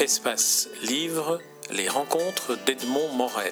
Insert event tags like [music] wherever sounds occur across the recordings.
Espace Livre, les rencontres d'Edmond Morel.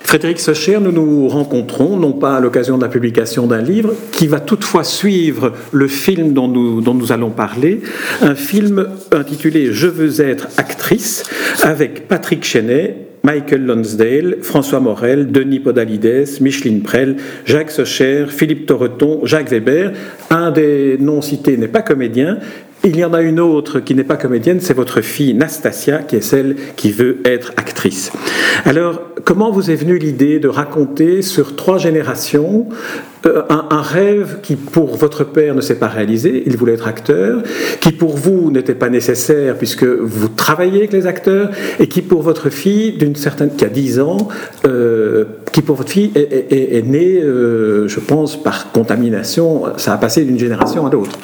Frédéric Socher, nous nous rencontrons, non pas à l'occasion de la publication d'un livre, qui va toutefois suivre le film dont nous, dont nous allons parler, un film intitulé Je veux être actrice, avec Patrick Chenet Michael Lonsdale, François Morel, Denis Podalides, Micheline Prel, Jacques Socher, Philippe Torreton, Jacques Weber. Un des noms cités n'est pas comédien, il y en a une autre qui n'est pas comédienne, c'est votre fille Nastasia, qui est celle qui veut être actrice. Alors, comment vous est venue l'idée de raconter sur trois générations euh, un, rêve qui pour votre père ne s'est pas réalisé, il voulait être acteur, qui pour vous n'était pas nécessaire puisque vous travaillez avec les acteurs, et qui pour votre fille, d'une certaine, qui a 10 ans, euh, qui pour votre fille est, née, euh, je pense, par contamination, ça a passé d'une génération à l'autre.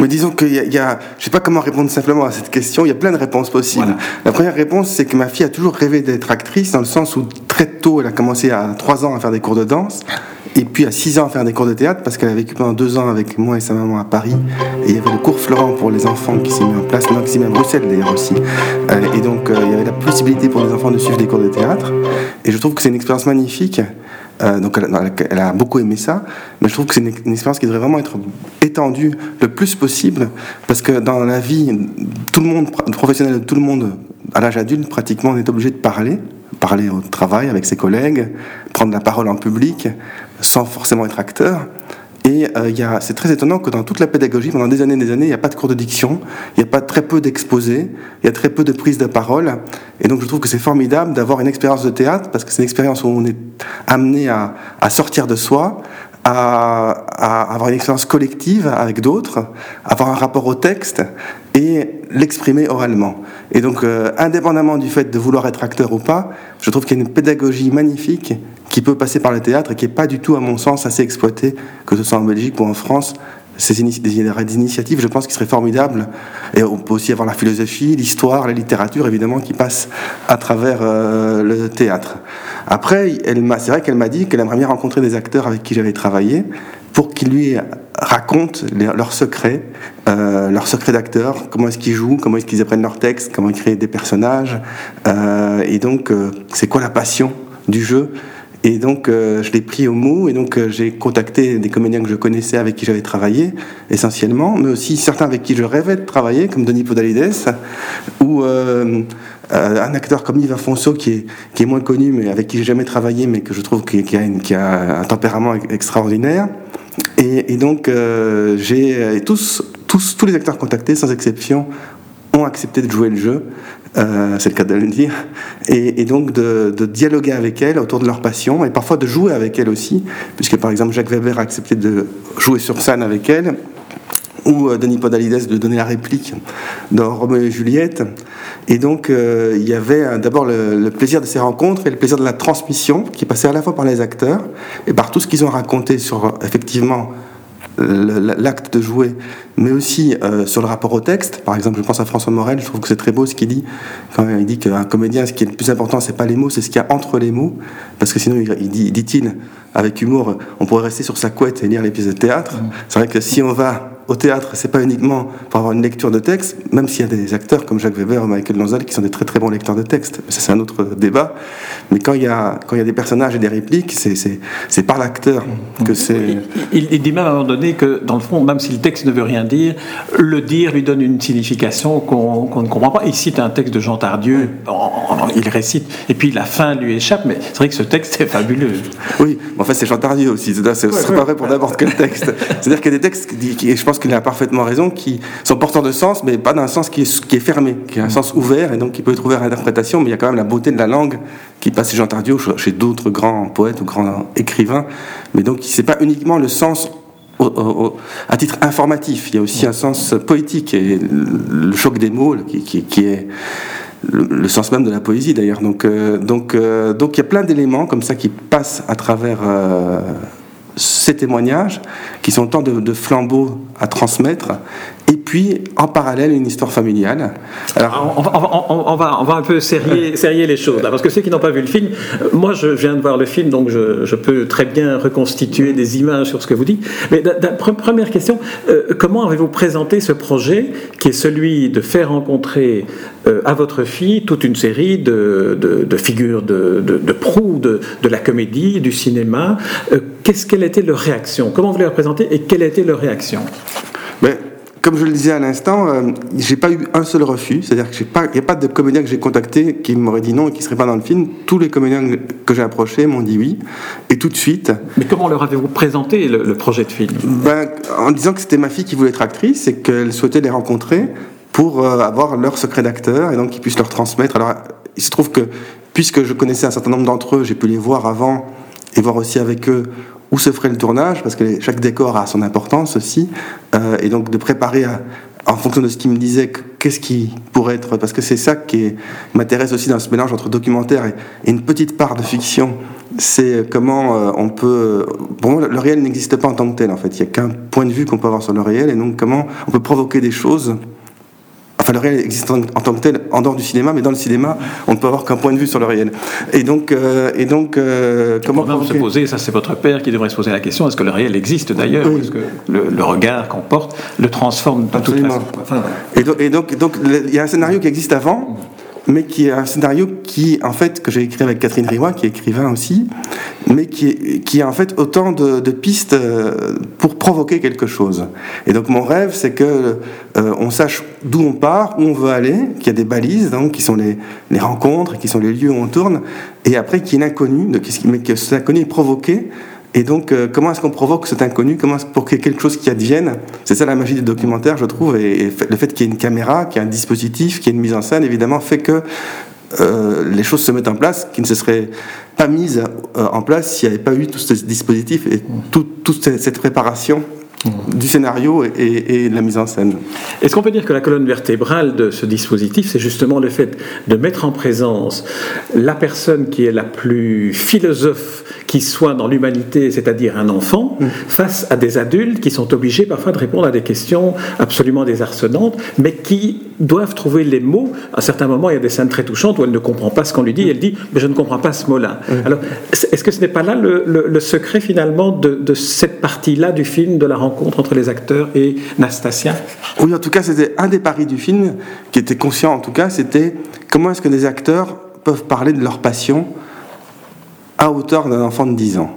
Mais disons qu'il y, a, je sais pas comment répondre simplement à cette question. Il y a plein de réponses possibles. La première réponse, c'est que ma fille a toujours rêvé d'être actrice, dans le sens où très tôt, elle a commencé à 3 ans à faire des cours de danse, et puis à 6 ans à faire des cours de théâtre, parce qu'elle a vécu pendant 2 ans avec moi et sa maman à Paris. Et il y avait le cours Florent pour les enfants qui s'est mis en place, maintenant qui s'est mis à Bruxelles d'ailleurs aussi. Euh, et donc, euh, il y avait la possibilité pour les enfants de suivre des cours de théâtre. Et je trouve que c'est une expérience magnifique. Euh, donc elle, a beaucoup aimé ça, mais je trouve que c'est une, expérience qui devrait vraiment être étendue le plus possible, parce que dans la vie, tout le monde, professionnel, tout le monde, à l'âge adulte, pratiquement, on est obligé de parler, parler au travail avec ses collègues, prendre la parole en public, sans forcément être acteur. Et euh, c'est très étonnant que dans toute la pédagogie, pendant des années et des années, il n'y a pas de cours de diction, il n'y a pas très peu d'exposés, il y a très peu de prise de parole. Et donc je trouve que c'est formidable d'avoir une expérience de théâtre, parce que c'est une expérience où on est amené à, à sortir de soi, à, à, avoir une expérience collective avec d'autres, avoir un rapport au texte et l'exprimer oralement. Et donc, euh, indépendamment du fait de vouloir être acteur ou pas, je trouve qu'il y a une pédagogie magnifique qui peut passer par le théâtre et qui n'est pas du tout, à mon sens, assez exploitée, que ce soit en Belgique ou en France. Ces initiatives, je pense, qui seraient formidables. Et on peut aussi avoir la philosophie, l'histoire, la littérature, évidemment, qui passent à travers euh, le théâtre. Après, c'est vrai qu'elle m'a dit qu'elle aimerait bien rencontrer des acteurs avec qui j'avais travaillé pour qu'ils lui racontent leurs secrets, euh, leurs secrets d'acteurs, comment est-ce qu'ils jouent, comment est-ce qu'ils apprennent leurs textes, comment ils créent des personnages, euh, et donc euh, c'est quoi la passion du jeu? Et donc, euh, je l'ai pris au mot, et donc euh, j'ai contacté des comédiens que je connaissais, avec qui j'avais travaillé, essentiellement, mais aussi certains avec qui je rêvais de travailler, comme Denis Podalides, ou euh, un acteur comme Yves Afonso, qui est, qui est moins connu, mais avec qui j'ai jamais travaillé, mais que je trouve qui, a, qui a, un tempérament extraordinaire. Et, et donc, j'ai tous, tous, tous les acteurs contactés, sans exception, ont accepté de jouer le jeu. Euh, c'est le cas de le et, donc de, dialoguer avec elle autour de leur passion, et parfois de jouer avec elle aussi, puisque par exemple Jacques Weber a accepté de jouer sur scène avec elle, ou euh, Denis Podalides de donner la réplique dans Roméo et Juliette. Et donc euh, il y avait d'abord le, le, plaisir de ces rencontres et le plaisir de la transmission, qui passait à la fois par les acteurs et par tout ce qu'ils ont raconté sur effectivement l'acte de jouer, mais aussi euh, sur le rapport au texte. Par exemple, je pense à François Morel, je trouve que c'est très beau ce qu'il dit quand il dit qu'un comédien, ce qui est le plus important, c'est pas les mots, c'est ce qu'il y a entre les mots, parce que sinon, il dit, dit-il, avec humour, on pourrait rester sur sa couette et lire les pièces de théâtre. Mmh. C'est vrai que si on va au théâtre, c'est pas uniquement pour avoir une lecture de texte, même s'il y a des acteurs comme Jacques Weber ou Michael Lanzal qui sont des très très bons lecteurs de texte. Ça, c'est un autre débat. Mais quand il y a, quand il y a des personnages et des répliques, c'est par l'acteur que c'est. Il, dit même à un moment donné que, dans le fond, même si le texte ne veut rien dire, le dire lui donne une signification qu'on ne comprend pas. Il cite un texte de Jean Tardieu, il récite, et puis la fin lui échappe, mais c'est vrai que ce texte est fabuleux. Oui, en fait, c'est Jean Tardieu aussi. Ce serait pas vrai pour n'importe quel texte. C'est-à-dire qu'il y a des textes qui, je pense qu'il a parfaitement raison, qui sont porteurs de sens, mais pas d'un sens qui est, est, fermé, qui a un sens ouvert, et donc qui peut être ouvert à l'interprétation, mais il y a quand même la beauté de la langue qui passe chez Jean Tardieu, chez d'autres grands poètes ou grands écrivains, mais donc c'est pas uniquement le sens à titre informatif, il y a aussi un sens poétique, et le choc des mots qui, qui, est le, sens même de la poésie d'ailleurs. Donc, euh, donc, euh, donc il y a plein d'éléments comme ça qui passent à travers euh, ces témoignages, qui sont autant de, de flambeaux à transmettre, et puis en parallèle une histoire familiale. Alors, on, va, on, va, un peu [laughs] serrer, les choses là, parce que ceux qui n'ont pas vu le film, euh, moi je viens de voir le film, donc je, peux très bien reconstituer des images sur ce que vous dites. Mais première question, euh, comment avez-vous présenté ce projet qui est celui de faire rencontrer euh, à votre fille toute une série de, figures de, de, proue de, la comédie, du cinéma Qu'est-ce qu'elle était leur réaction? Comment vous les représentez? Et quelle était leur réaction comme je le disais à l'instant, je euh, j'ai pas eu un seul refus. C'est-à-dire qu'il n'y a pas de comédien que j'ai contacté qui m'aurait dit non et qui ne serait pas dans le film. Tous les comédiens que j'ai approchés m'ont dit oui. Et tout de suite. Mais comment leur avez-vous présenté le, projet de film ben, En disant que c'était ma fille qui voulait être actrice et qu'elle souhaitait les rencontrer pour euh, avoir leur secret d'acteur et donc qu'ils puissent leur transmettre. Alors, il se trouve que, puisque je connaissais un certain nombre d'entre eux, j'ai pu les voir avant et voir aussi avec eux où se ferait le tournage, parce que chaque décor a son importance aussi, euh, et donc de préparer en fonction de ce qu'il me disait, qu'est-ce qui pourrait être, parce que c'est ça qui m'intéresse aussi dans ce mélange entre documentaire et, une petite part de fiction, c'est comment euh, on peut... Bon, le réel n'existe pas en tant que tel, en fait, il n'y a qu'un point de vue qu'on peut avoir sur le réel, et donc comment on peut provoquer des choses le réel existe en, tant que tel en dehors du cinéma, mais dans le cinéma, on ne peut avoir qu'un point de vue sur le réel. Et donc, euh, et donc euh, comment on se poser, ça c'est votre père qui devrait se poser la question, est-ce que le réel existe d'ailleurs Est-ce que le, regard qu'on porte le transforme de toute façon Et donc, et donc, donc, il y a un scénario qui existe avant, mais qui est un scénario qui, en fait, que j'ai écrit avec Catherine Riwa, qui est écrivain aussi, mais qui, est, qui a en fait autant de, pistes euh, pour provoquer quelque chose. Et donc mon rêve, c'est que euh, on sache d'où on part, où on veut aller, qu'il y a des balises, donc, qui sont les, les, rencontres, qui sont les lieux où on tourne, et après qu'il y ait l'inconnu, mais que cet inconnu est provoqué et donc, euh, comment est-ce qu'on provoque cet inconnu? Comment pour qu'il y ait quelque chose qui advienne C'est ça la magie du documentaire, je trouve. Et, le fait qu'il y ait une caméra, qu'il y ait un dispositif, qu'il y ait une mise en scène, évidemment, fait que euh, les choses se mettent en place qui ne se seraient pas mises euh, en place s'il n'y avait pas eu tout ce dispositif et toute cette préparation du scénario et, de la mise en scène. Est-ce qu'on peut dire que la colonne vertébrale de ce dispositif, c'est justement le fait de mettre en présence la personne qui est la plus philosophe qui soit dans l'humanité, c'est-à-dire un enfant, mm. face à des adultes qui sont obligés parfois de répondre à des questions absolument désarçonnantes, mais qui doivent trouver les mots. À certains moments, il y a des scènes très touchantes où elle ne comprend pas ce qu'on lui dit, elle dit Mais je ne comprends pas ce mot-là. Mm. Alors, est-ce que ce n'est pas là le, secret finalement de, de cette partie-là du film, de la rencontre entre les acteurs et Nastasia? Oui, en tout cas, c'était un des paris du film, qui était conscient en tout cas, c'était comment est-ce que des acteurs peuvent parler de leur passion à hauteur d'un enfant de 10 ans.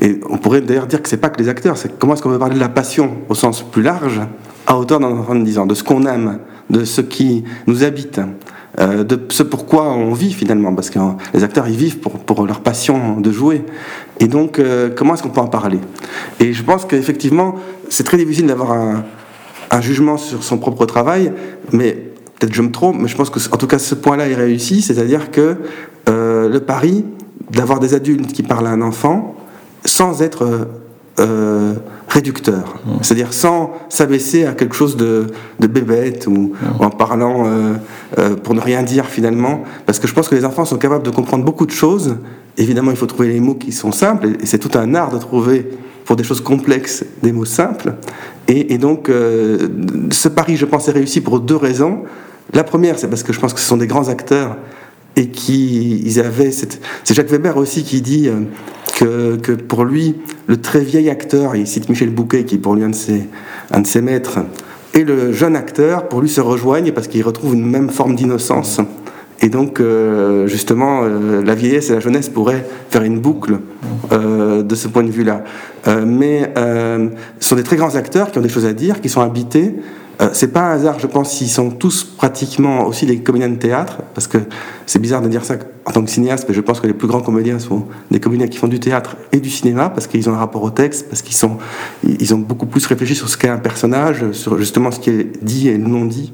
Et on pourrait d'ailleurs dire que c'est pas que les acteurs, c'est comment est-ce qu'on peut parler de la passion au sens plus large à hauteur d'un enfant de 10 ans, de ce qu'on aime, de ce qui nous habite. Euh, de ce pourquoi on vit finalement, parce que les acteurs ils vivent pour, pour leur passion de jouer. Et donc, euh, comment est-ce qu'on peut en parler? Et je pense qu'effectivement, c'est très difficile d'avoir un, un, jugement sur son propre travail, mais peut-être je me trompe, mais je pense que en tout cas ce point-là est réussi, c'est-à-dire que euh, le pari d'avoir des adultes qui parlent à un enfant sans être euh, réducteur, mmh. c'est-à-dire sans s'abaisser à quelque chose de, de bébête ou, mmh. en parlant euh, euh, pour ne rien dire finalement, parce que je pense que les enfants sont capables de comprendre beaucoup de choses. Évidemment, il faut trouver les mots qui sont simples, et c'est tout un art de trouver pour des choses complexes des mots simples. Et, donc, ce pari, je pense, est réussi pour deux raisons. La première, c'est parce que je pense que ce sont des grands acteurs et qui ils avaient c'est Jacques Weber aussi qui dit que, pour lui, le très vieil acteur, il cite Michel Bouquet, qui est pour lui un de ses, un de ses maîtres, et le jeune acteur, pour lui, se rejoignent parce qu'ils retrouvent une même forme d'innocence. Et donc, euh, justement, euh, la vieillesse et la jeunesse pourraient faire une boucle euh, de ce point de vue-là. mais ce sont des très grands acteurs qui ont des choses à dire, qui sont habités, euh, c'est pas un hasard, je pense, s'ils sont tous pratiquement aussi des comédiens de théâtre, parce que c'est bizarre de dire ça en tant que cinéaste, mais je pense que les plus grands comédiens sont des comédiens qui font du théâtre et du cinéma, parce qu'ils ont un rapport au texte, parce qu'ils sont, ils ont beaucoup plus réfléchi sur ce qu'est un personnage, sur justement ce qui est dit et non dit.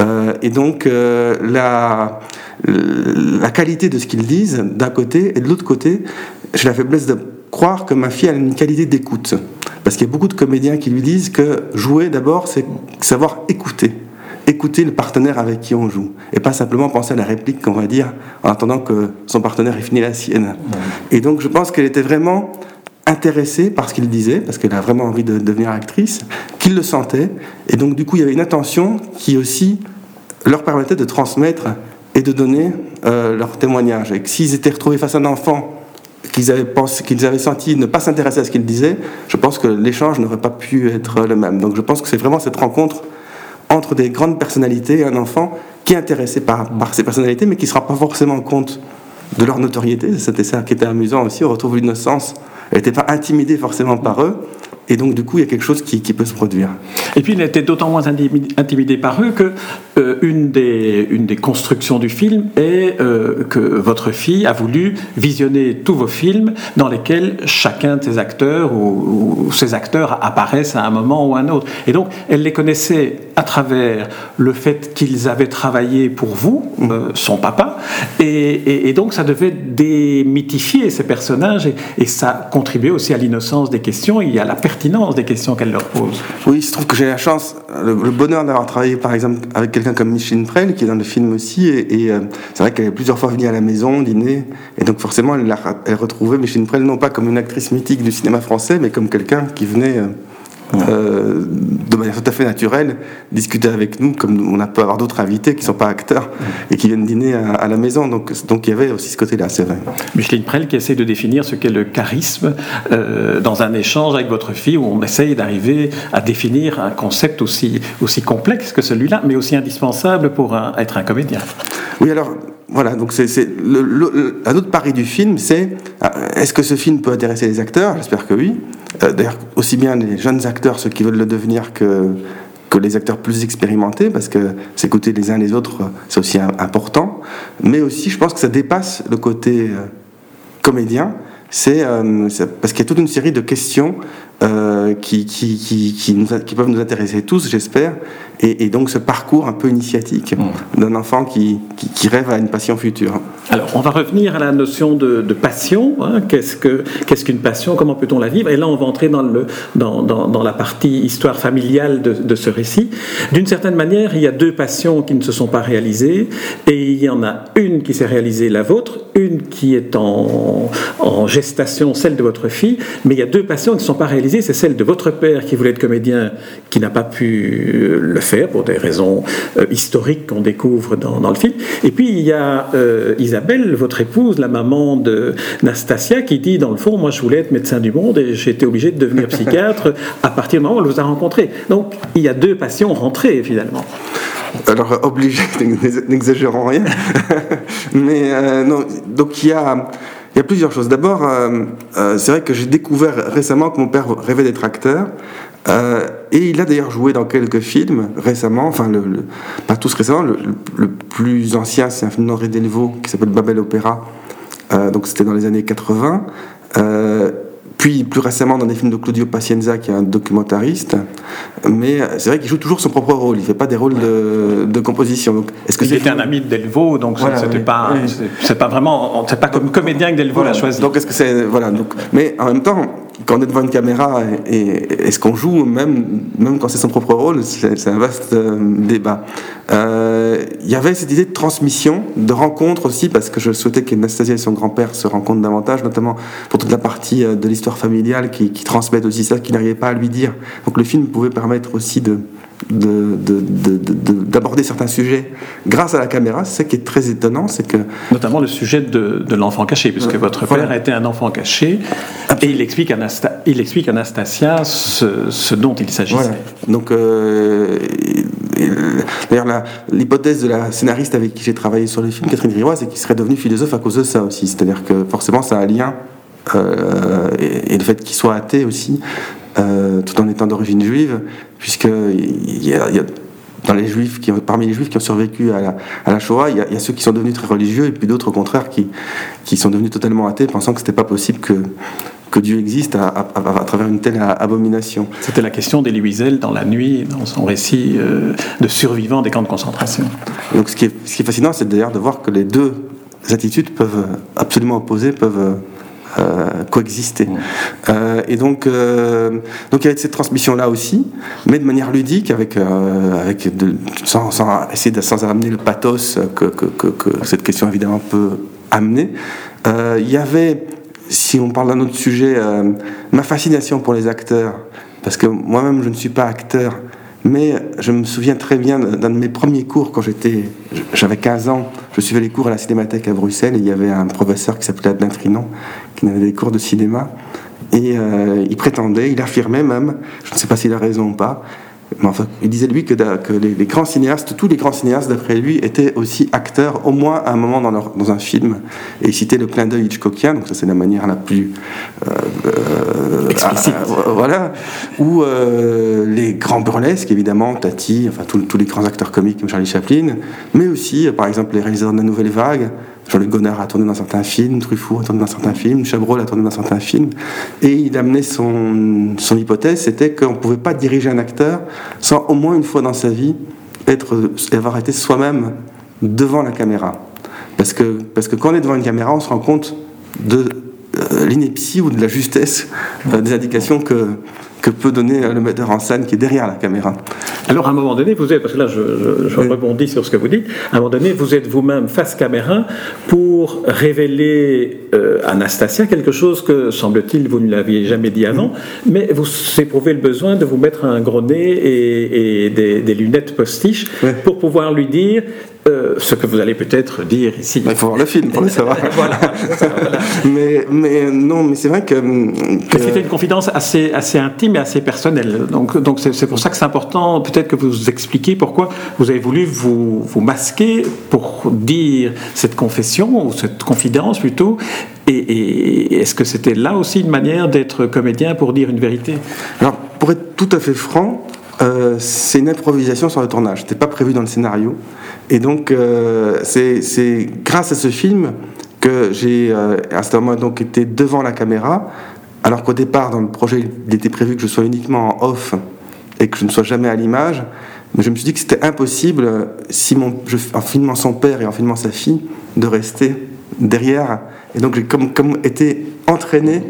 Euh, et donc, euh, la qualité de ce qu'ils disent, d'un côté, et de l'autre côté, j'ai la faiblesse de croire que ma fille a une qualité d'écoute. Parce qu'il y a beaucoup de comédiens qui lui disent que jouer d'abord, c'est savoir écouter. Écouter le partenaire avec qui on joue. Et pas simplement penser à la réplique qu'on va dire en attendant que son partenaire ait fini la sienne. Et donc je pense qu'elle était vraiment intéressée par ce qu'il disait, parce qu'elle a vraiment envie de devenir actrice, qu'il le sentait. Et donc, du coup, il y avait une intention qui aussi leur permettait de transmettre et de donner euh, leur témoignage. Et que s'ils étaient retrouvés face à un enfant qu'ils avaient, qu'ils avaient senti ne pas s'intéresser à ce qu'il disait, je pense que l'échange n'aurait pas pu être le même. Donc je pense que c'est vraiment cette rencontre entre des grandes personnalités et un enfant qui est intéressé par, par ces personnalités, mais qui ne se rend pas forcément compte de leur notoriété. C'était ça qui était amusant aussi. On retrouve l'innocence. Elle n'était pas intimidée forcément par eux. Et donc, du coup, il y a quelque chose qui, peut se produire. Et puis, il était d'autant moins intimidé par eux que euh, une, des, une des constructions du film est euh, que votre fille a voulu visionner tous vos films dans lesquels chacun de ces acteurs ou, ou ces acteurs apparaissent à un moment ou à un autre. Et donc, elle les connaissait à travers le fait qu'ils avaient travaillé pour vous, euh, son papa, et, donc ça devait démythifier ces personnages et, ça contribuait aussi à l'innocence des questions et à la des questions qu'elle leur pose. Oui, il se trouve que j'ai la chance, le, bonheur d'avoir travaillé par exemple avec quelqu'un comme Micheline Prel, qui est dans le film aussi, et, euh, c'est vrai qu'elle est plusieurs fois venue à la maison dîner, et donc forcément elle, a, elle retrouvait Micheline Prel non pas comme une actrice mythique du cinéma français, mais comme quelqu'un qui venait... Euh, euh, manière tout à fait naturelle, discuter avec nous, comme on a peut avoir d'autres invités qui ne sont pas acteurs et qui viennent dîner à, la maison. Donc, donc il y avait aussi ce côté-là, c'est vrai. Micheline Prel qui essaie de définir ce qu'est le charisme euh, dans un échange avec votre fille où on essaye d'arriver à définir un concept aussi, aussi complexe que celui-là, mais aussi indispensable pour être un comédien. Oui, alors voilà, donc c'est un autre pari du film, c'est euh, est-ce que ce film peut intéresser les acteurs? J'espère que oui. Euh, d'ailleurs, aussi bien les jeunes acteurs, ceux qui veulent le devenir, que, que les acteurs plus expérimentés, parce que s'écouter les uns les autres, c'est aussi important. Mais aussi, je pense que ça dépasse le côté euh, comédien. C'est parce qu'il y a toute une série de questions qui, qui, qui, qui, peuvent nous intéresser tous, j'espère, et, donc ce parcours un peu initiatique mm. d'un enfant qui, rêve à une passion future. Alors, on va revenir à la notion de, passion. Hein. Qu'est-ce qu'est-ce qu'une passion? Comment peut-on la vivre? Et là, on va entrer dans, le, dans, dans, la partie histoire familiale de, de ce récit. D'une certaine manière, il y a deux passions qui ne se sont pas réalisées, et il y en a une qui s'est réalisée, la vôtre, une qui est en, en gestation, celle de votre fille, mais il y a deux passions qui ne sont pas réalisées. C'est celle de votre père qui voulait être comédien, qui n'a pas pu le faire pour des raisons euh, historiques qu'on découvre dans, dans, le film. Et puis il y a euh, Isabelle, votre épouse, la maman de Nastasia, qui dit dans le fond, moi je voulais être médecin du monde et j'ai été obligé de devenir psychiatre [laughs] à partir du moment où elle vous a rencontré. Donc il y a deux passions rentrées finalement. Alors obligé, [laughs] n'exagérons rien. [laughs] Mais euh, non, donc il y a il y a plusieurs choses. D'abord, c'est vrai que j'ai découvert récemment que mon père rêvait d'être acteur. Euh, et il a d'ailleurs joué dans quelques films récemment, enfin, pas tous récemment, le, plus ancien, c'est un film d'Henri Delvaux qui s'appelle Babel Opéra, euh, donc c'était dans les années 80. Puis plus récemment dans des films de Claudio Pacienza, qui est un documentariste. Mais c'est vrai qu'il joue toujours son propre rôle, il ne fait pas des rôles de, composition. Donc, est-ce que il était un ami de Delvaux, donc c'était pas, c'est pas vraiment, c'est pas comme comédien que Delvaux l'a choisi. Donc est-ce que c'est, voilà, donc, mais en même temps, quand on est devant une caméra et, est-ce qu'on joue, même, même quand c'est son propre rôle, c'est un vaste euh, débat. Euh, il y avait cette idée de transmission, de rencontre aussi, parce que je souhaitais qu'Anastasia et son grand-père se rencontrent davantage, notamment pour toute la partie euh, de l'histoire familiale qui, qui transmettent aussi ça, qu'il n'arrivait pas à lui dire. Donc le film pouvait permettre aussi de, d'aborder certains sujets grâce à la caméra. C'est ça qui est très étonnant, c'est que notamment le sujet de, l'enfant caché, puisque votre père a été un enfant caché, et il explique, Anasta il explique à Anastasia ce, dont il s'agissait. Donc, euh, d'ailleurs, l'hypothèse de la scénariste avec qui j'ai travaillé sur le film, Catherine Grirois, c'est qu'il serait devenu philosophe à cause de ça aussi. C'est-à-dire que forcément, ça a un lien euh, et, le fait qu'il soit athée aussi, euh, tout en étant d'origine juive, puisqu'il y a, y a dans les juifs qui, parmi les juifs qui ont survécu à la, à la Shoah, il y, a, ceux qui sont devenus très religieux et puis d'autres au contraire qui, qui sont devenus totalement athées, pensant que c'était pas possible que, que Dieu existe à, à, travers une telle abomination. C'était la question d'Elie Wiesel dans La Nuit, dans son récit euh, de survivants des camps de concentration. Donc ce qui est, ce qui est fascinant, c'est d'ailleurs de voir que les deux attitudes peuvent absolument opposées peuvent euh, coexister. Euh, et donc, euh, donc il y a cette transmission-là aussi, mais de manière ludique, avec, avec sans, sans, essayer de, sans amener le pathos que, que, que, cette question évidemment peut amener. il y avait si on parle d'un autre sujet, ma fascination pour les acteurs, parce que moi-même je ne suis pas acteur, mais je me souviens très bien d'un de mes premiers cours quand j'étais, j'avais 15 ans, je suivais les cours à la Cinémathèque à Bruxelles et il y avait un professeur qui s'appelait Adrien Trinan qui avait des cours de cinéma. Et il prétendait, il affirmait même, je ne sais pas s'il a raison ou pas, enfin, il disait lui que, les, grands cinéastes, tous les grands cinéastes d'après lui, étaient aussi acteurs au moins à un moment dans, leur, dans un film. Et il citait le clin d'œil Hitchcockien, donc ça c'est la manière la plus euh, euh explicite. Euh, voilà, ou les grands burlesques évidemment, Tati, enfin tous les grands acteurs comiques comme Charlie Chaplin, mais aussi par exemple les réalisateurs de la Nouvelle Vague. Jean-Luc Godard a tourné dans certains films, Truffaut a tourné dans certains films, Chabrol a tourné dans certains films. Et il amenait son, son hypothèse, c'était qu'on ne pouvait pas diriger un acteur sans au moins une fois dans sa vie être, avoir été soi-même devant la caméra. Parce que, parce que quand on est devant une caméra, on se rend compte de euh, l'ineptie ou de la justesse euh, des indications que, que peut donner le metteur en scène qui est derrière la caméra. Alors à un moment donné, vous êtes, parce que là je, rebondis sur ce que vous dites, à un moment donné, vous êtes vous-même face caméra pour révéler euh, Anastasia quelque chose que, semble-t-il, vous ne l'aviez jamais dit avant, mais vous éprouvez le besoin de vous mettre un gros nez et, des, lunettes postiches pour pouvoir lui dire euh, ce que vous allez peut-être dire ici. Il faut voir le film pour le [laughs] savoir. [laughs] mais, mais non, mais c'est vrai que. que... C'était une confidence assez, assez intime et assez personnelle. Donc, donc c'est, pour ça que c'est important, peut-être que vous expliquiez pourquoi vous avez voulu vous, vous masquer pour dire cette confession, ou cette confidence plutôt. Et, est-ce que c'était là aussi une manière d'être comédien pour dire une vérité? Alors, pour être tout à fait franc, euh, c'est une improvisation sur le tournage. C'était pas prévu dans le scénario. Et donc, euh, c'est grâce à ce film que j'ai euh, à ce moment donc été devant la caméra, alors qu'au départ, dans le projet, il était prévu que je sois uniquement en off et que je ne sois jamais à l'image. Mais je me suis dit que c'était impossible, si mon, en filmant son père et en filmant sa fille, de rester derrière. Et donc j'ai comme, comme été entraîné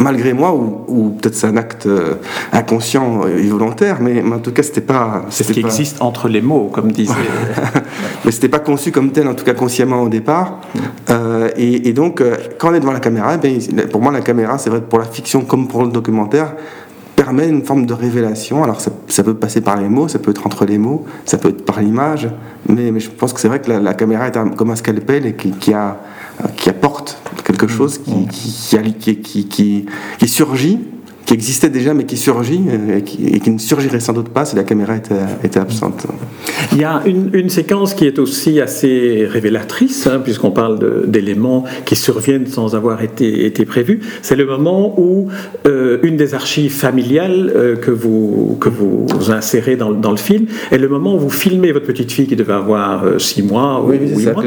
malgré moi, ou, peut-être c'est un acte euh, inconscient et volontaire, mais, en tout cas, c'était pas. C'est ce qui existe entre les mots, comme [laughs] disait. mais c'était pas conçu comme tel, en tout cas consciemment au départ. Euh, et, donc, euh, quand on est devant la caméra, ben, pour moi, la caméra, c'est vrai pour la fiction comme pour le documentaire, permet une forme de révélation. Alors ça, peut passer par les mots, ça peut être entre les mots, ça peut être par l'image, mais, je pense que c'est vrai que la, caméra est comme un scalpel et qui, a, qui apporte quelque chose qui, qui, qui, qui, qui surgit qui existait déjà mais qui surgit euh, et qui, ne surgirait sans doute pas si la caméra était, absente. Il y a une, séquence qui est aussi assez révélatrice, hein, puisqu'on parle d'éléments qui surviennent sans avoir été, été prévus. C'est le moment où euh, une des archives familiales euh, que, vous, que vous insérez dans, dans, le film est le moment où vous filmez votre petite fille qui devait avoir six mois ou huit mois.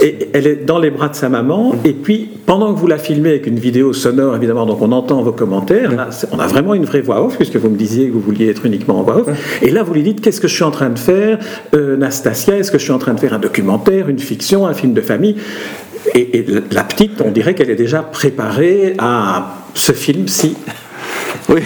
Et elle est dans les bras de sa maman. Et puis, pendant que vous la filmez avec une vidéo sonore, évidemment, donc on entend vos commentaires, là, on a vraiment une vraie voix off, puisque vous me disiez que vous vouliez être uniquement en voix off. Et là, vous lui dites qu'est-ce que je suis en train de faire, euh, Nastasia? Est-ce que je suis en train de faire un documentaire, une fiction, un film de famille? Et, la petite, on dirait qu'elle est déjà préparée à ce film-ci. Oui.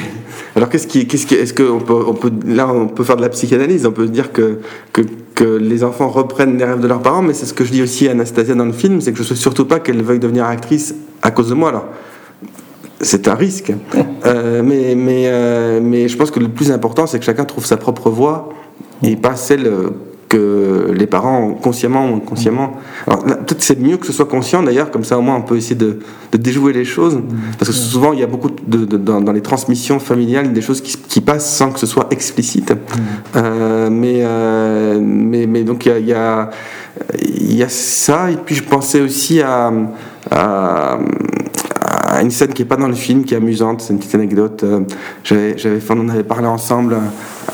Alors qu'est-ce qu'est-ce peut, on peut, là, on peut faire de la psychanalyse. On peut dire que, que, que les enfants reprennent les rêves de leurs parents, mais c'est ce que je dis aussi à Anastasia dans le film, c'est que je ne souhaite surtout pas qu'elle veuille devenir actrice à cause de moi. Alors, c'est un risque. [laughs] Euh, mais, mais, euh, mais je pense que le plus important, c'est que chacun trouve sa propre voie et pas celle que les parents, consciemment ou inconsciemment. Peut-être c'est mieux que ce soit conscient d'ailleurs, comme ça au moins on peut essayer de, déjouer les choses. Parce que souvent il y a beaucoup de, dans, les transmissions familiales des choses qui, passent sans que ce soit explicite. Euh, mais, mais, mais, donc il y a, il y a, ça. Et puis je pensais aussi à, à une scène qui n'est pas dans le film, qui est amusante, c'est une petite anecdote. Euh, j'avais, on avait parlé ensemble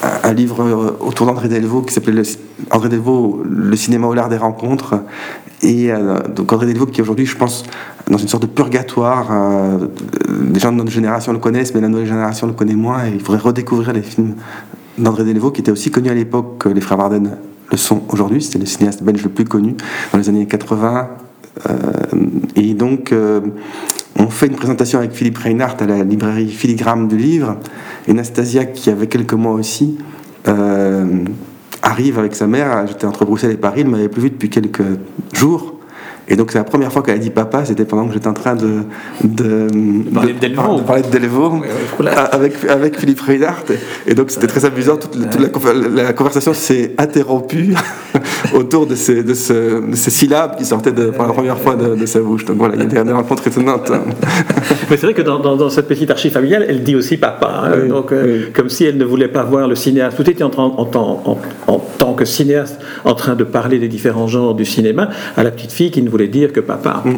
un, livre euh, autour d'André Delvaux qui s'appelait André Delvaux, Le cinéma au l'art des rencontres. Et euh, donc André Delvaux qui aujourd'hui, je pense, dans une sorte de purgatoire. des gens de notre génération le connaissent, mais la nouvelle génération le connaît moins. Et il faudrait redécouvrir les films d'André Delvaux qui était aussi connu à l'époque que les frères Varden le sont aujourd'hui. C'était le cinéaste belge le plus connu dans les années 80. et donc, on fait une présentation avec Philippe Reinhardt à la librairie Filigrane du livre. Et Nastasia, qui avait quelques mois aussi, euh, arrive avec sa mère. J'étais entre Bruxelles et Paris, elle ne m'avait plus vu depuis quelques jours. Et donc c'est la première fois qu'elle a dit papa, c'était pendant que j'étais en train de, de, parler de, de, parler de Delvaux avec, avec Philippe Reinhardt. Et donc c'était très amusant, toute, la, conversation s'est interrompue [laughs] autour de ces, de, ce, ces, syllabes qui sortaient pour la première fois de, sa bouche. Donc voilà, il y a des, rencontres étonnantes. [laughs] Mais c'est vrai que dans, dans, cette petite archive familiale, elle dit aussi papa. Hein. donc, euh, comme si elle ne voulait pas voir le cinéaste. Tout était en, en, en, tant que cinéaste en train de parler des différents genres du cinéma à la petite fille qui ne voulait dire que papa. Mm.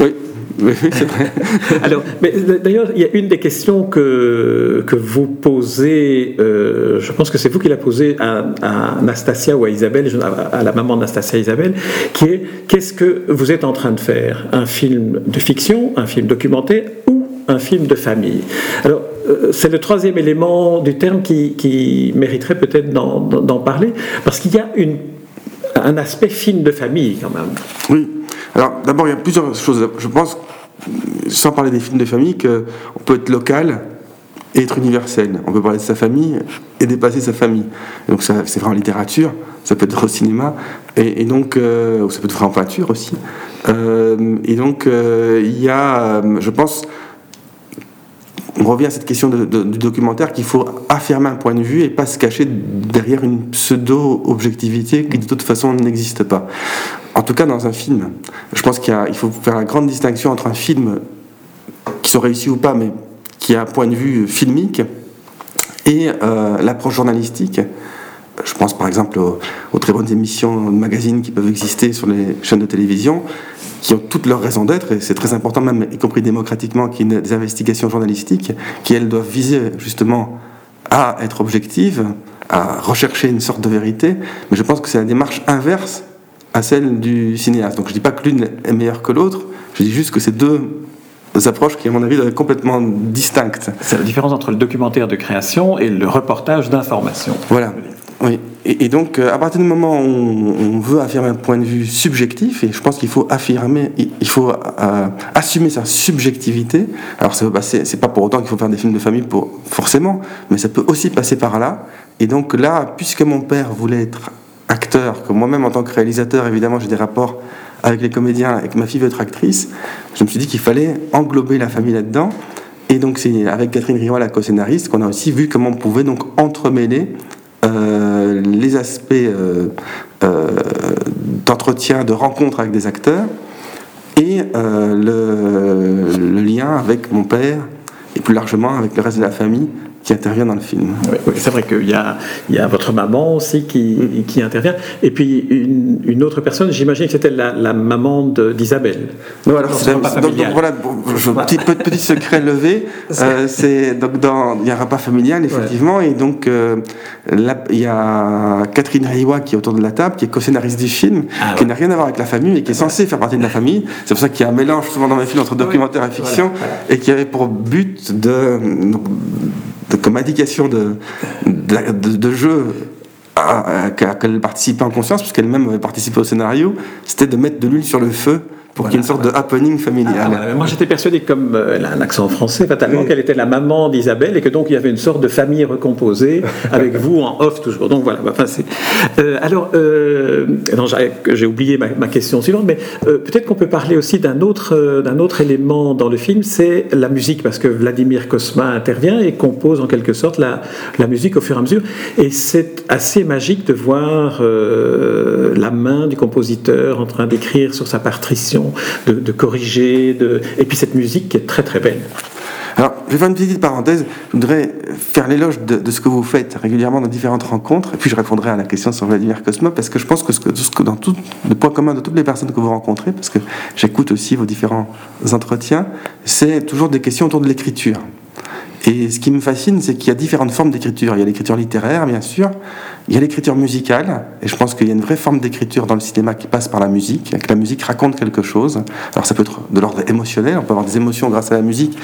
Oui. Oui, c'est vrai. [laughs] Alors, mais d'ailleurs, il y a une des questions que, que vous posez, euh, je pense que c'est vous qui la posez à, à, Anastasia ou à Isabelle, à, la maman d'Anastasia Isabelle, qui est qu'est-ce que vous êtes en train de faire? Un film de fiction, un film documentaire ou un film de famille? Alors, euh, c'est le troisième élément du terme qui, qui mériterait peut-être d'en parler, parce qu'il y a une, un aspect film de famille quand même. Oui. Alors, d'abord, il y a plusieurs choses. Je pense, sans parler des films de famille, qu'on peut être local et être universel. On peut parler de sa famille et dépasser sa famille. donc, c'est vrai en littérature, ça peut être au cinéma, et, donc, euh, ça peut être vrai en peinture aussi. Euh, et donc, il y a, je pense, on revient à cette question du documentaire qu'il faut affirmer un point de vue et pas se cacher derrière une pseudo-objectivité qui de toute façon n'existe pas. En tout cas, dans un film, je pense qu'il faut faire la grande distinction entre un film qui soit réussi ou pas, mais qui a un point de vue filmique, et euh, l'approche journalistique. Je pense par exemple aux, très bonnes émissions de magazines qui peuvent exister sur les chaînes de télévision, qui ont toutes leurs raisons d'être, et c'est très important même, y compris démocratiquement, qu'il y ait des investigations journalistiques, qui elles doivent viser justement à être objectives, à rechercher une sorte de vérité, mais je pense que c'est la démarche inverse à celle du cinéaste. Donc je ne dis pas que l'une est meilleure que l'autre, je dis juste que c'est deux approches qui, à mon avis, doivent être complètement distinctes. C'est la différence entre le documentaire de création et le reportage d'information. Voilà. Oui. Et, donc, euh, à partir du moment où on, veut affirmer un point de vue subjectif, et je pense qu'il faut affirmer, il faut euh, assumer sa subjectivité. Alors, ça c'est pas pour autant qu'il faut faire des films de famille pour forcément, mais ça peut aussi passer par là. Et donc là, puisque mon père voulait être acteur, que moi-même en tant que réalisateur, évidemment, j'ai des rapports avec les comédiens et que ma fille veut être actrice, je me suis dit qu'il fallait englober la famille là-dedans. Et donc c'est avec Catherine Rion, la co-scénariste, qu'on a aussi vu comment on pouvait donc entremêler euh, les aspects euh, euh, d'entretien, de rencontre avec des acteurs et le, le, lien avec mon père et plus largement avec le reste de la famille qui intervient dans le film. Oui, c'est vrai qu'il y a, il y a votre maman aussi qui, mm. qui intervient. Et puis une, une autre personne, j'imagine que c'était la, la, maman d'Isabelle. Non, alors c'est donc, donc, voilà, petit, petit secret [laughs] levé. Euh, c'est donc dans il y a un repas familial effectivement, et donc euh, là, il y a Catherine Riwa qui est autour de la table, qui est co-scénariste du film, ah qui n'a rien à voir avec la famille, mais qui est censée faire partie de la famille. C'est pour ça qu'il y a un mélange souvent dans mes films entre documentaire et fiction, et qui avait pour but de comme indication de, de, jeu à, à, qu'elle participait en conscience, puisqu'elle-même participé au scénario, c'était de mettre de l'huile sur le feu pour qu'il y ait une sorte de happening familial. Ah, moi j'étais persuadé, comme euh, elle a un accent français, fatalement, qu'elle était la maman d'Isabelle et que donc il y avait une sorte de famille recomposée [laughs] avec vous en off toujours. Donc voilà, enfin, c'est. Euh, alors, euh, j'ai oublié ma, question suivante, mais peut-être qu'on peut parler aussi d'un autre, d'un autre élément dans le film, c'est la musique, parce que Vladimir Kosma intervient et compose en quelque sorte la, la musique au fur et à mesure. Et c'est assez magique de voir la main du compositeur en train d'écrire sur sa partition de, corriger, de... et puis cette musique qui est très très belle. Alors, je vais faire une petite parenthèse. Je voudrais faire l'éloge de, ce que vous faites régulièrement dans différentes rencontres, et puis je répondrai à la question sur Vladimir Cosmo, parce que je pense que, ce que, dans tout le point commun de toutes les personnes que vous rencontrez, parce que j'écoute aussi vos différents entretiens, c'est toujours des questions autour de l'écriture. Et ce qui me fascine, c'est qu'il y a différentes formes d'écriture. Il y a l'écriture littéraire, bien sûr. Il y a l'écriture musicale. Et je pense qu'il y a une vraie forme d'écriture dans le cinéma qui passe par la musique, que la musique raconte quelque chose. Alors ça peut être de l'ordre émotionnel, on peut avoir des émotions grâce à la musique.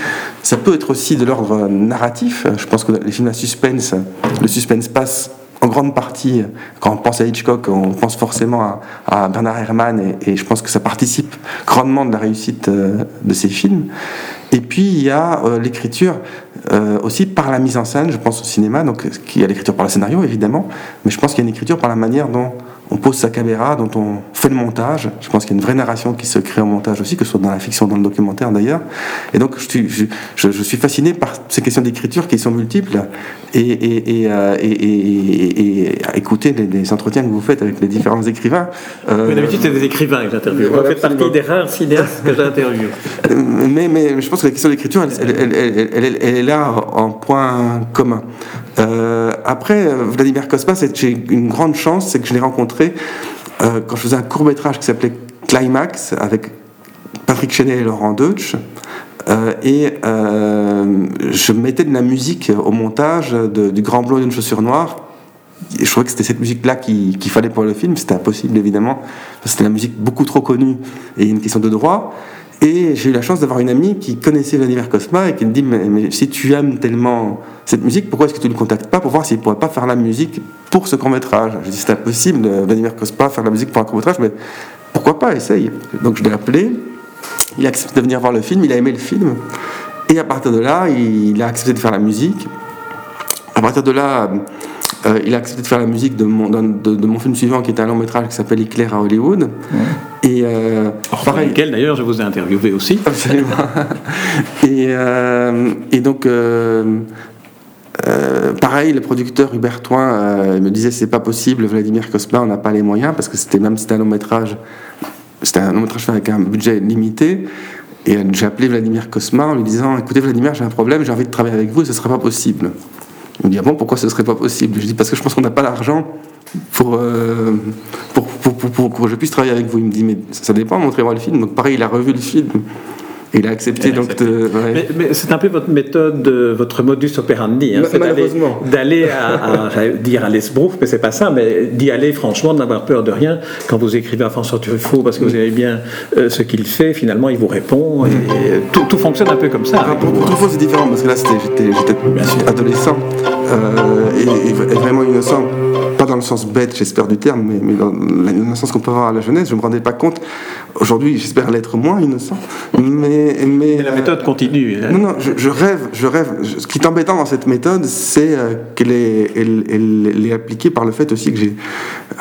Ça peut être aussi de l'ordre narratif. Je pense que les films à suspense, le suspense passe en grande partie, quand on pense à Hitchcock, on pense forcément à, Bernard Herrmann, et, je pense que ça participe grandement de la réussite euh, de ces films. Et puis il y a euh, l'écriture euh, aussi par la mise en scène, je pense au cinéma, donc il y a l'écriture par le scénario évidemment, mais je pense qu'il y a une écriture par la manière dont on pose sa caméra, dont on fait le montage. Je pense qu'il y a une vraie narration qui se crée en montage aussi, que ce soit dans la fiction, dans le documentaire d'ailleurs. Et donc je suis, je, suis fasciné par ces questions d'écriture qui sont multiples et, et, et, euh, et écouter les, entretiens que vous faites avec les différents écrivains. Euh, d'habitude, c'est des écrivains que j'interviewe. Vous faites partie des rares cinéastes que j'interviewe. Mais, mais je pense que la question d'écriture, elle, elle, elle, elle, est là en point commun. Euh, après, Vladimir Kosma, j'ai une grande chance, c'est que je l'ai rencontré euh, quand je faisais un court métrage qui s'appelait Climax avec Patrick Chenet et Laurent Deutsch. Euh, et je mettais de la musique au montage du Grand Blond d'une chaussure noire. Et je trouvais que c'était cette musique-là qu'il fallait pour le film. C'était impossible, évidemment. C'était la musique beaucoup trop connue et une question de droit. Et j'ai eu la chance d'avoir une amie qui connaissait Vladimir Kosma et qui me dit mais, si tu aimes tellement cette musique, pourquoi est-ce que tu ne le contactes pas pour voir s'il ne pourrait pas faire la musique pour ce court-métrage Je dis c'est impossible, Vladimir Kosma faire la musique pour un court-métrage, mais pourquoi pas, essaye. Donc je l'ai appelé, il a accepté de venir voir le film, il a aimé le film, et à partir de là, il a accepté de faire la musique. À partir de là, euh, il a accepté de faire la musique de mon, de, mon film suivant, qui est un long métrage qui s'appelle Éclair à Hollywood. Et euh, pareil, lequel d'ailleurs je vous ai interviewé aussi. Absolument. [laughs] et, euh, et, donc. pareil, le producteur Hubert Toin me disait c'est pas possible, Vladimir Kosma, on n'a pas les moyens parce que c'était même c'était un long métrage, c'était un long métrage avec un budget limité. Et j'ai appelé Vladimir Kosma en lui disant écoutez Vladimir, j'ai un problème, j'ai envie de travailler avec vous, ce ne serait pas possible. Il me dit, ah bon, pourquoi ce serait pas possible? Je dis, parce que je pense qu'on n'a pas l'argent pour, euh, pour, pour, que je puisse travailler avec vous. Il me dit, mais ça dépend, montrez-moi le film. Donc pareil, il a revu le film. Et il a accepté, donc Mais, c'est un peu votre méthode, votre modus operandi, hein, d'aller à, à dire à l'esbrouf, mais c'est pas ça, mais d'y aller franchement, de n'avoir peur de rien. Quand vous écrivez à François Truffaut, parce que vous aimez bien euh, ce qu'il fait, finalement il vous répond, et, tout, tout, fonctionne un peu comme ça. pour, Truffaut c'est différent, parce que là j'étais adolescent euh, et, vraiment innocent dans le sens bête, j'espère, du terme, mais, mais dans, le sens qu'on peut avoir à la jeunesse. Je ne me rendais pas compte. Aujourd'hui, j'espère l'être moins innocent. Mais, mais, la méthode continue. Hein. Non, non, je, rêve, je rêve. Ce qui est embêtant dans cette méthode, c'est euh, qu'elle est, elle, est appliquée par le fait aussi que j'ai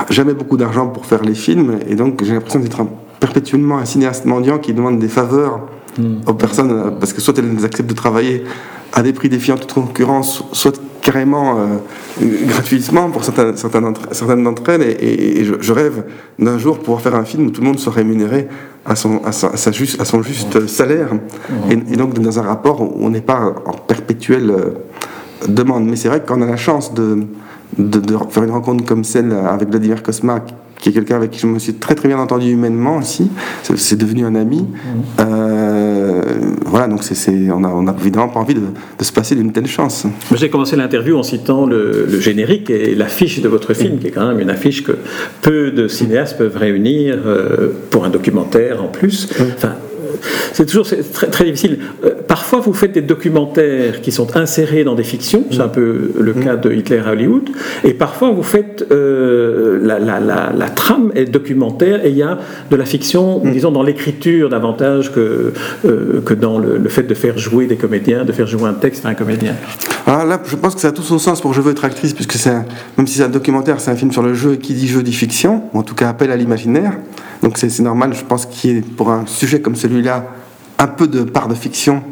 jamais beaucoup d'argent pour faire les films, et donc j'ai l'impression d'être perpétuellement un cinéaste mendiant qui demande des faveurs hmm. aux personnes, parce que soit elles acceptent de travailler à des prix défiant toute concurrence, soit carrément euh, gratuitement pour certaines, certaines d'entre elles. Et, je, rêve d'un jour pouvoir faire un film où tout le monde soit rémunéré à son, à sa, juste, à son juste salaire. Et, donc dans un rapport où on n'est pas en perpétuelle euh, demande. Mais c'est vrai qu'on a la chance de, de, de, faire une rencontre comme celle avec Vladimir Kosma qui est quelqu'un avec qui je me suis très très bien entendu humainement aussi. C'est devenu un ami. Mmh. Euh, voilà, donc c'est, on n'a on a évidemment pas envie de, se passer d'une telle chance. J'ai commencé l'interview en citant le, générique et l'affiche de votre film, qui est quand même une affiche que peu de cinéastes peuvent réunir euh, pour un documentaire en plus. Enfin, c'est toujours très, très difficile. Euh, parfois, vous faites des documentaires qui sont insérés dans des fictions, c'est un peu le cas de Hitler à Hollywood, et parfois vous faites euh, la, la, la, trame est documentaire et il y a de la fiction, mm. disons, dans l'écriture davantage que, euh, que dans le, fait de faire jouer des comédiens, de faire jouer un texte à un comédien. Alors là, je pense que ça a tout son sens pour Je veux être actrice, puisque c'est même si c'est un documentaire, c'est un film sur le jeu qui dit jeu dit fiction, ou en tout cas appel à l'imaginaire. Donc c'est normal, je pense qu'il y ait pour un sujet comme celui-là un peu de part de fiction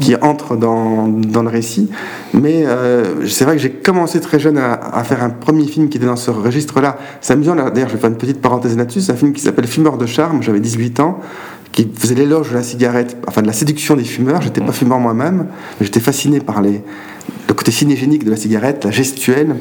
qui entre dans, dans le récit. Mais euh, c'est vrai que j'ai commencé très jeune à, à, faire un premier film qui était dans ce registre-là. C'est amusant, d'ailleurs, je vais faire une petite parenthèse là-dessus. C'est un film qui s'appelle Fumeur de charme, j'avais 18 ans, qui faisait l'éloge de la cigarette, enfin de la séduction des fumeurs. J'étais pas fumeur moi-même, mais j'étais fasciné par les, le côté cinégénique de la cigarette, la gestuelle.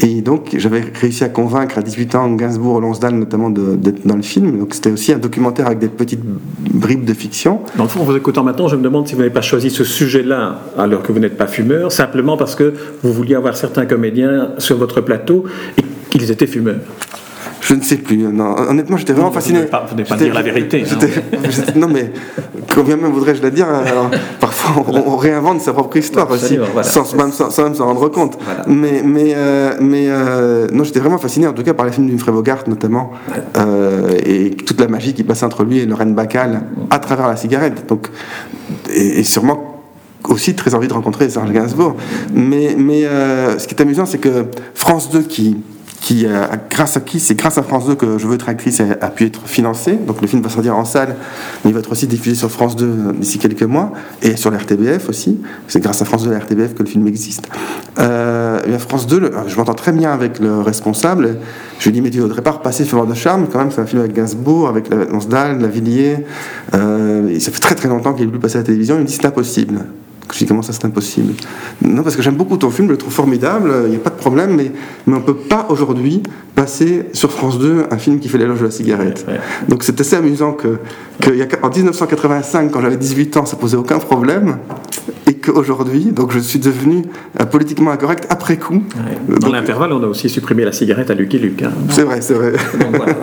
Et donc, j'avais réussi à convaincre à 18 ans Gainsbourg, Lonsdal notamment d'être dans le film. Donc, c'était aussi un documentaire avec des petites bribes de fiction. Dans le fond, en vous écoutant maintenant, je me demande si vous n'avez pas choisi ce sujet-là alors que vous n'êtes pas fumeur, simplement parce que vous vouliez avoir certains comédiens sur votre plateau et qu'ils étaient fumeurs. Je ne sais plus. Non, honnêtement, j'étais vraiment fasciné. Vous n'êtes pas, dire la vérité. [laughs] non, mais combien même voudrais-je la dire [laughs] [laughs] on, réinvente sa propre histoire aussi, sans, même, s'en rendre compte. Mais, mais, euh, mais euh, non, j'étais vraiment fasciné, en tout cas, par les films d'Humphrey Bogart, notamment, euh, et toute la magie qui passe entre lui et Lorraine Bacall à travers la cigarette. Donc, et, sûrement aussi très envie de rencontrer Serge Gainsbourg. Mais, mais ce qui est amusant, c'est que France 2, qui qui, grâce à qui, c'est grâce à France 2 que Je veux être actrice a, pu être financé. Donc le film va sortir en salle, mais il va être aussi diffusé sur France 2 d'ici quelques mois, et sur la RTBF aussi. C'est grâce à France 2 et la RTBF que le film existe. Euh, France 2, je m'entends très bien avec le responsable. Je lui dis, mais tu voudrais pas repasser Fureur de charme? Quand même, c'est un film avec Gainsbourg, avec la Dalle. Euh, ça fait très très longtemps qu'il est plus passer à la télévision. Il me dit, c'est impossible. Je dis comment ça c'est impossible Non, parce que j'aime beaucoup ton film, je le trouve formidable, il n'y a pas de problème, mais, mais on ne peut pas aujourd'hui passer sur France 2 un film qui fait l'éloge de la cigarette. Donc c'est assez amusant que, que en 1985, quand j'avais 18 ans, ça posait aucun problème, et qu'aujourd'hui, donc je suis devenu euh, politiquement incorrect après coup. Dans l'intervalle, on a aussi supprimé la cigarette à Lucky Luke. Hein. C'est vrai, c'est vrai.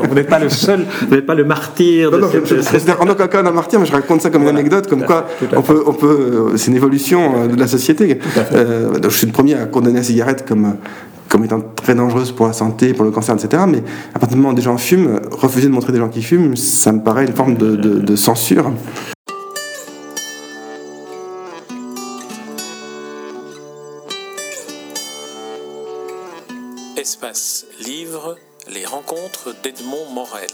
vous n'êtes pas le seul, vous n'êtes pas le martyr. de cette... je, je, en aucun cas un martyr, mais je raconte ça comme une anecdote, comme quoi on peut, on peut, euh, c'est une évolution euh, de la société. je suis le premier à condamner la cigarette comme comme étant très dangereuse pour la santé, pour le cancer, etc. Mais à partir du moment où des gens fument, refuser de montrer des gens qui fument, ça me paraît une forme de, de censure. Espace Livre, les rencontres d'Edmond Morel.